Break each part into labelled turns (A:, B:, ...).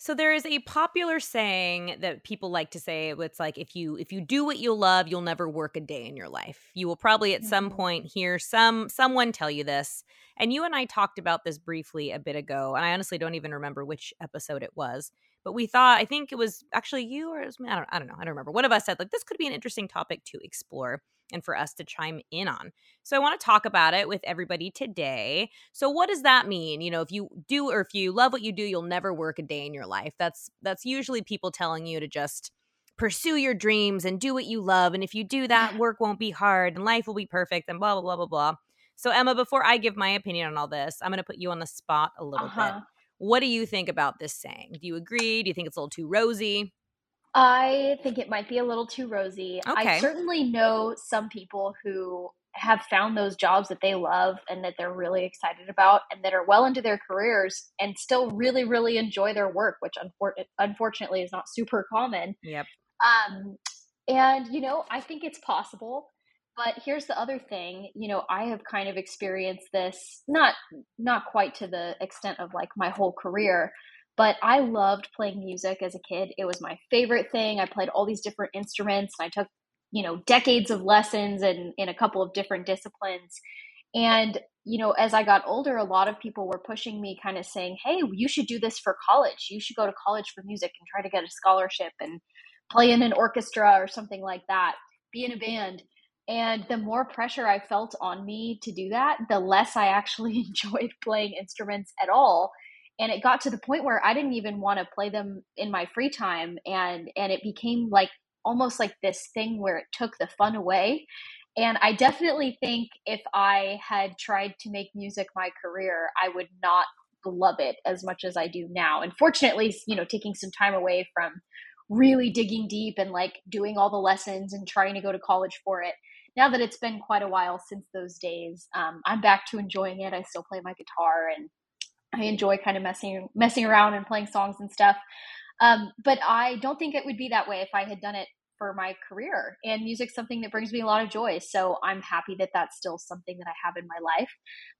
A: So there is a popular saying that people like to say it's like if you if you do what you love, you'll never work a day in your life. You will probably at some
B: Mhm.
A: point hear some someone tell you this. And you and I talked about this briefly a bit ago, and I honestly don't even remember which episode it was. But we thought I think it was actually you or it was me. I don't I don't know. I don't remember. One of us said like this could be an interesting topic to explore and for us to chime in on. So I want to talk about it with everybody today. So what does that mean? You know, if you do or if you love what you do, you'll never work a day in your life. That's that's usually people telling you to just pursue your dreams and do what you love and if you do that, work won't be hard and life will be perfect and blah blah blah blah blah. So Emma, before I give my opinion on all this, I'm going to put you on the spot a little
B: Uh-huh.
A: bit. What do you think about this saying? Do you agree? Do you think it's a little too rosy?
B: I think it might be a little too rosy.
A: Okay.
B: I certainly know some people who have found those jobs that they love and that they're really excited about and that are well into their careers and still really, really enjoy their work, which unfor- unfortunately is not super common.
A: Yep.
B: Um, and, you know, I think it's possible. But here's the other thing, you know, I have kind of experienced this not not quite to the extent of like my whole career, but I loved playing music as a kid. It was my favorite thing. I played all these different instruments and I took, you know, decades of lessons and in a couple of different disciplines. And, you know, as I got older, a lot of people were pushing me kind of saying, "Hey, you should do this for college. You should go to college for music and try to get a scholarship and play in an orchestra or something like that. Be in a band." And the more pressure I felt on me to do that, the less I actually enjoyed playing instruments at all. And it got to the point where I didn't even want to play them in my free time and and it became like almost like this thing where it took the fun away. And I definitely think if I had tried to make music my career I would not love it as much as I do now. And fortunately you know taking some time away from really digging deep and like doing all the lessons and trying to go to college for it now that it's been quite a while since those days um, I'm back to enjoying it I still play my guitar and I enjoy kind of messing messing around and playing songs and stuff. Um, but I don't think it would be that way if I had done it for my career. And music's something that brings me a lot of joy. So I'm happy that that's still something that I have in my life.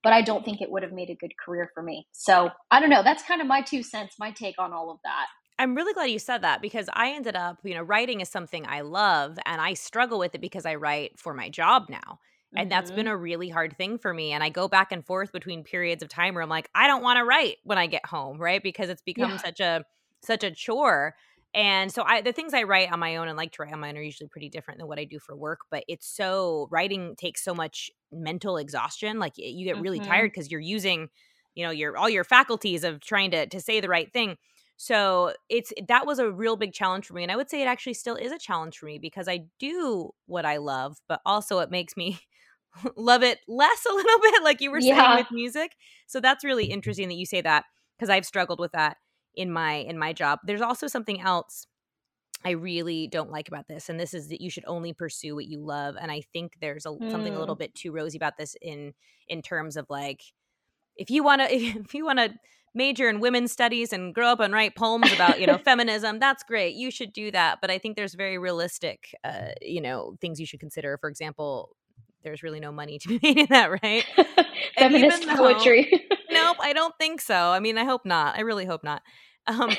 B: But I don't think it would have made a good career for me. So I don't know. That's kind of my two cents, my take on all of that.
A: I'm really glad you said that because I ended up, you know, writing is something I love and I struggle with it because I write for my job now. And that's
B: Mhm.
A: been a really hard thing for me. And I go back and forth between periods of time where I'm like, I don't want to write when I get home, right? Because it's become
B: Yeah.
A: such a such a chore. And so I the things I write on my own and like to write on my own are usually pretty different than what I do for work. But it's so writing takes so much mental exhaustion. Like you get really
B: Mhm.
A: tired because you're using, you know, your all your faculties of trying to to say the right thing. So it's that was a real big challenge for me. And I would say it actually still is a challenge for me because I do what I love, but also it makes me love it less a little bit, like you were saying
B: Yeah.
A: with music. So that's really interesting that you say that because I've struggled with that in my in my job. There's also something else I really don't like about this, and this is that you should only pursue what you love. And I think there's a, something a little
B: Mm.
A: bit too rosy about this in in terms of like if you want to if you want to major in women's studies and grow up and write poems about you know feminism that's great you should do that but i think there's very realistic uh you know things you should consider. For example there's really no money to be made in that right?
B: Feminist
A: though-
B: poetry.
A: nope i don't think so i mean i hope not i really hope not. Um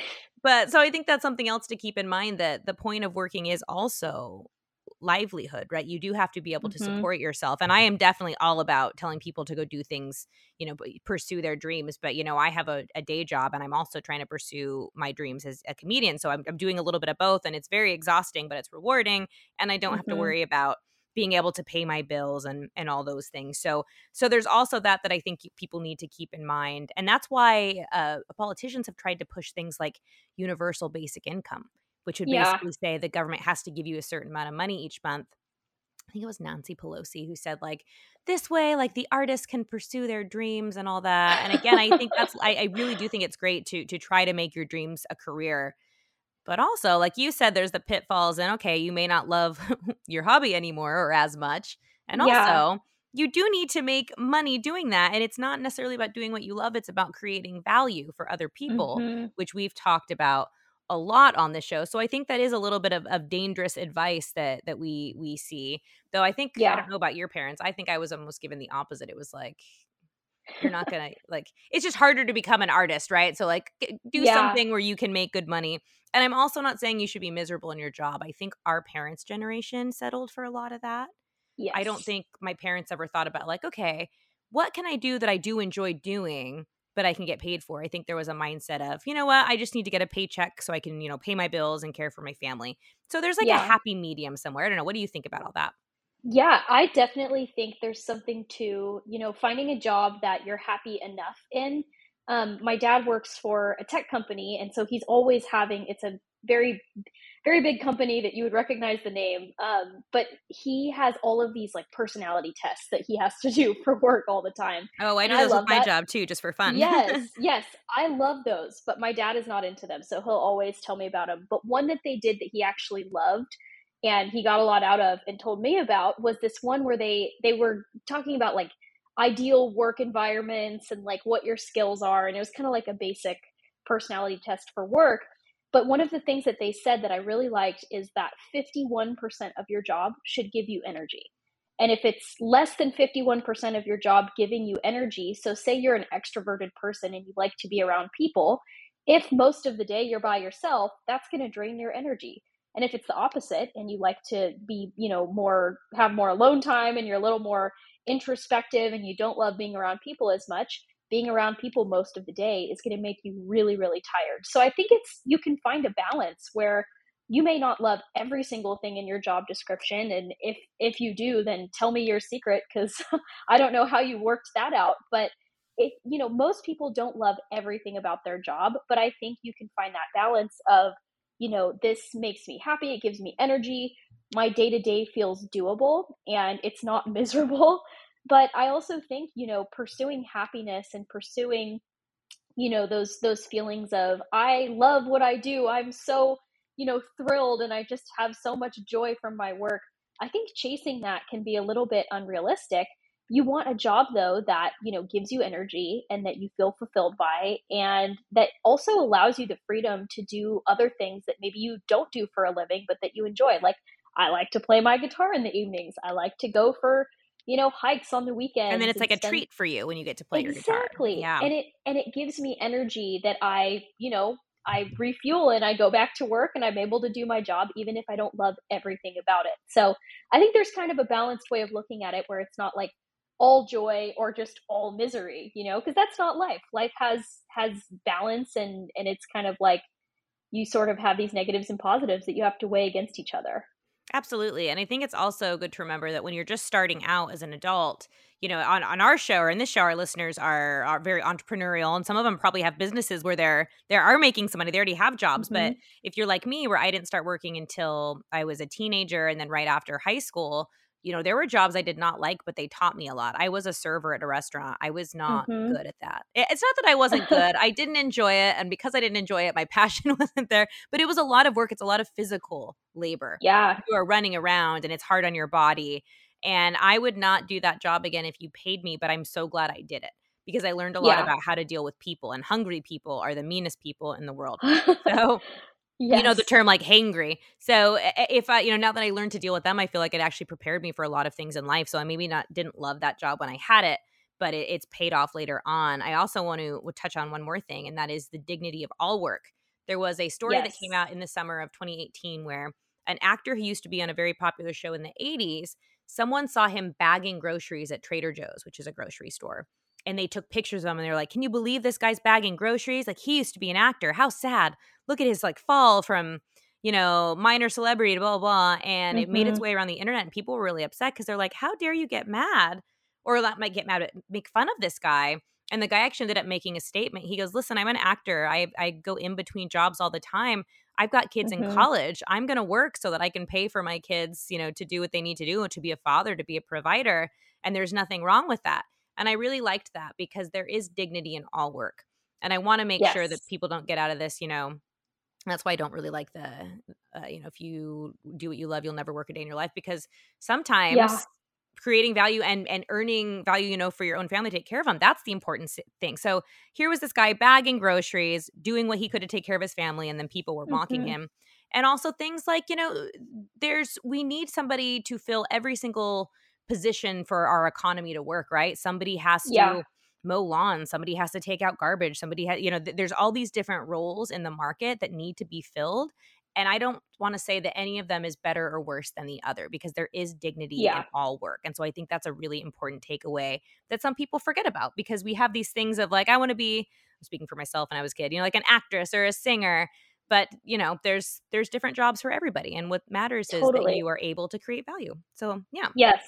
A: but so i think that's something else to keep in mind that the point of working is also livelihood right you do have to be able to
B: Mhm.
A: support yourself and i am definitely all about telling people to go do things you know pursue their dreams but you know i have a, a day job and i'm also trying to pursue my dreams as a comedian so I'm, I'm doing a little bit of both and it's very exhausting but it's rewarding and i don't have to
B: Mhm.
A: worry about being able to pay my bills and and all those things so so there's also that that i think people need to keep in mind and that's why uh, politicians have tried to push things like universal basic income which would
B: Yeah.
A: basically say the government has to give you a certain amount of money each month I think it was Nancy Pelosi who said like this way like the artists can pursue their dreams and all that. And again, I think that's I, I really do think it's great to to try to make your dreams a career. But also, like you said, there's the pitfalls and okay, you may not love your hobby anymore or as much. And
B: Yeah.
A: also you do need to make money doing that. And it's not necessarily about doing what you love, it's about creating value for other people,
B: Mm-hmm.
A: which we've talked about a lot on the show. So I think that is a little bit of, of dangerous advice that that we we see. Though I think
B: yeah.
A: I don't know about your parents. I think I was almost given the opposite. It was like you're not gonna like it's just harder to become an artist right so like do
B: Yeah.
A: something where you can make good money and i'm also not saying you should be miserable in your job i think our parents generation settled for a lot of that
B: Yes.
A: i don't think my parents ever thought about like okay what can i do that i do enjoy doing but i can get paid for i think there was a mindset of you know what? I just need to get a paycheck so i can you know pay my bills and care for my family. So there's like a happy medium somewhere i don't know what do you think about all that?
B: Yeah, I definitely think there's something to, you know, finding a job that you're happy enough in. Um, my dad works for a tech company, and so he's always having, it's a very, very big company that you would recognize the name. Um, but he has all of these like personality tests that he has to do for work all the time.
A: oh i do
B: I
A: those with my
B: that.
A: job too just for fun
B: Yes, yes, I love those, but my dad is not into them, so he'll always tell me about them. But one that they did that he actually loved and he got a lot out of and told me about was this one where they they were talking about like ideal work environments and like what your skills are and it was kind of like a basic personality test for work. But one of the things that they said that I really liked is that 51% of your job should give you energy. And if it's less than 51% of your job giving you energy, so say you're an extroverted person and you like to be around people, if most of the day you're by yourself, that's going to drain your energy. And if it's the opposite and you like to be, you know, more, have more alone time and you're a little more introspective and you don't love being around people as much, being around people most of the day is going to make you really, really tired. So I think it's, you can find a balance where you may not love every single thing in your job description and if if you do then tell me your secret because i don't know how you worked that out but it you know most people don't love everything about their job but i think you can find that balance of you know this makes me happy it gives me energy my day to day feels doable and it's not miserable but i also think you know pursuing happiness and pursuing you know those those feelings of i love what i do. I'm so you know thrilled and i just have so much joy from my work. I think chasing that can be a little bit unrealistic. You want a job though that you know gives you energy and that you feel fulfilled by and that also allows you the freedom to do other things that maybe you don't do for a living but that you enjoy. Like i like to play my guitar in the evenings. I like to go for you know hikes on the weekend.
A: and then it's like a treat for you when you get to play your guitar.
B: Exactly
A: yeah.
B: and it and it gives me energy that i you know i refuel and i go back to work and i'm able to do my job even if i don't love everything about it. So i think there's kind of a balanced way of looking at it where it's not like all joy or just all misery you know because that's not life. Life has has balance and and it's kind of like you sort of have these negatives and positives that you have to weigh against each other
A: Absolutely. And I think it's also good to remember that when you're just starting out as an adult, you know, on, on our show or in this show, our listeners are are very entrepreneurial and some of them probably have businesses where they're they are making some money. They already have jobs. But mm-hmm. if you're like me, where I didn't start working until I was a teenager and then right after high school, you know, there were jobs I did not like, but they taught me a lot. I was a server at a restaurant. I was not
B: Mhm.
A: good at that. It's not that I wasn't good. I didn't enjoy it. And because I didn't enjoy it, my passion wasn't there. But it was a lot of work. It's a lot of physical labor
B: yeah
A: you are running around and it's hard on your body. And I would not do that job again if you paid me, but I'm so glad I did it because I learned a lot
B: Yeah.
A: about how to deal with people. And hungry people are the meanest people in the world. So, you know, the term like hangry. So if I, you know, now that I learned to deal with them, I feel like it actually prepared me for a lot of things in life. So I maybe not didn't love that job when I had it, but it, it's paid off later on. I also want to touch on one more thing, and that is the dignity of all work. There was a story that came out in the summer of 2018 where an actor who used to be on a very popular show in the 80s, someone saw him bagging groceries at Trader Joe's, which is a grocery store. And they took pictures of him and they're like, Can you believe this guy's bagging groceries? Like he used to be an actor. How sad. Look at his like fall from, you know, minor celebrity to blah blah blah. And it made its
B: Mhm.
A: way around the internet and people were really upset because they're like, How dare you get mad? Or that might get mad at make fun of this guy. And the guy actually ended up making a statement. He goes, Listen, I'm an actor. I I go in between jobs all the time. I've got kids in
B: Mhm.
A: college. I'm going to work so that I can pay for my kids, you know, to do what they need to do, to be a father, to be a provider. And there's nothing wrong with that. And I really liked that because there is dignity in all work. And I want to make sure that people don't get out of this, you know. That's why I don't really like the, uh, you know, if you do what you love, you'll never work a day in your life because sometimes creating value and and earning value you know for your own family to take care of them that's the important thing so here was this guy bagging groceries doing what he could to take care of his family and then people were mocking mm-hmm. him and also things like you know there's we need somebody to fill every single position for our economy to work right somebody has to yeah. mow lawn somebody has to take out garbage somebody has you know th- there's all these different roles in the market that need to be filled and I don't want to say that any of them is better or worse than the other because there is dignity yeah. in all work. And so I think that's a really important takeaway that some people forget about because we have these things of like, I want to be, I'm speaking for myself when I was a kid, you know, like an actress or a singer. But you know, there's there's different jobs for everybody, and what matters totally. is that you are able to create value. So yeah,
B: yes,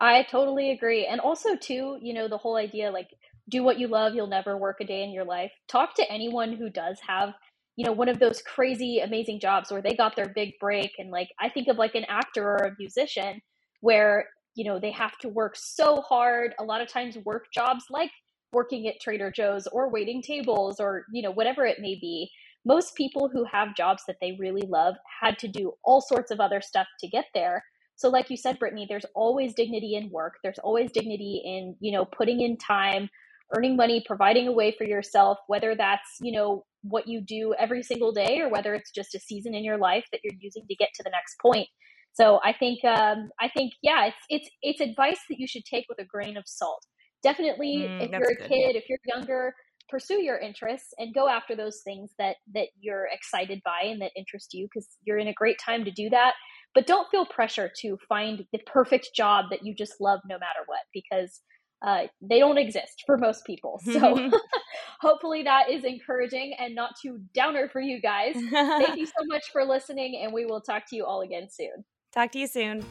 B: I totally agree. And also too, you know, the whole idea like do what you love, you'll never work a day in your life. Talk to anyone who does have you know, one of those crazy, amazing jobs where they got their big break. And like, I think of like an actor or a musician where, you know, they have to work so hard. A lot of times, work jobs like working at Trader Joe's or waiting tables or, you know, whatever it may be. Most people who have jobs that they really love had to do all sorts of other stuff to get there. So, like you said, Brittany, there's always dignity in work. There's always dignity in, you know, putting in time, earning money, providing a way for yourself, whether that's, you know, what you do every single day or whether it's just a season in your life that you're using to get to the next point. So I think um, I think yeah, it's it's it's advice that you should take with a grain of salt. Definitely, mm, if you're a good, kid, if you're younger, pursue your interests and go after those things that that you're excited by and that interest you because you're in a great time to do that. But don't feel pressure to find the perfect job that you just love no matter what because uh, they don't exist for most people. So hopefully that is encouraging and not too downer for you guys. Thank you so much for listening, and we will talk to you all again soon.
A: Talk to you soon.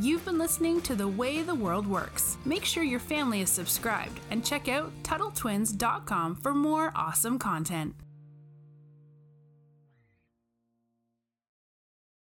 C: You've been listening to The Way the World Works. Make sure your family is subscribed and check out TuttleTwins.com for more awesome content.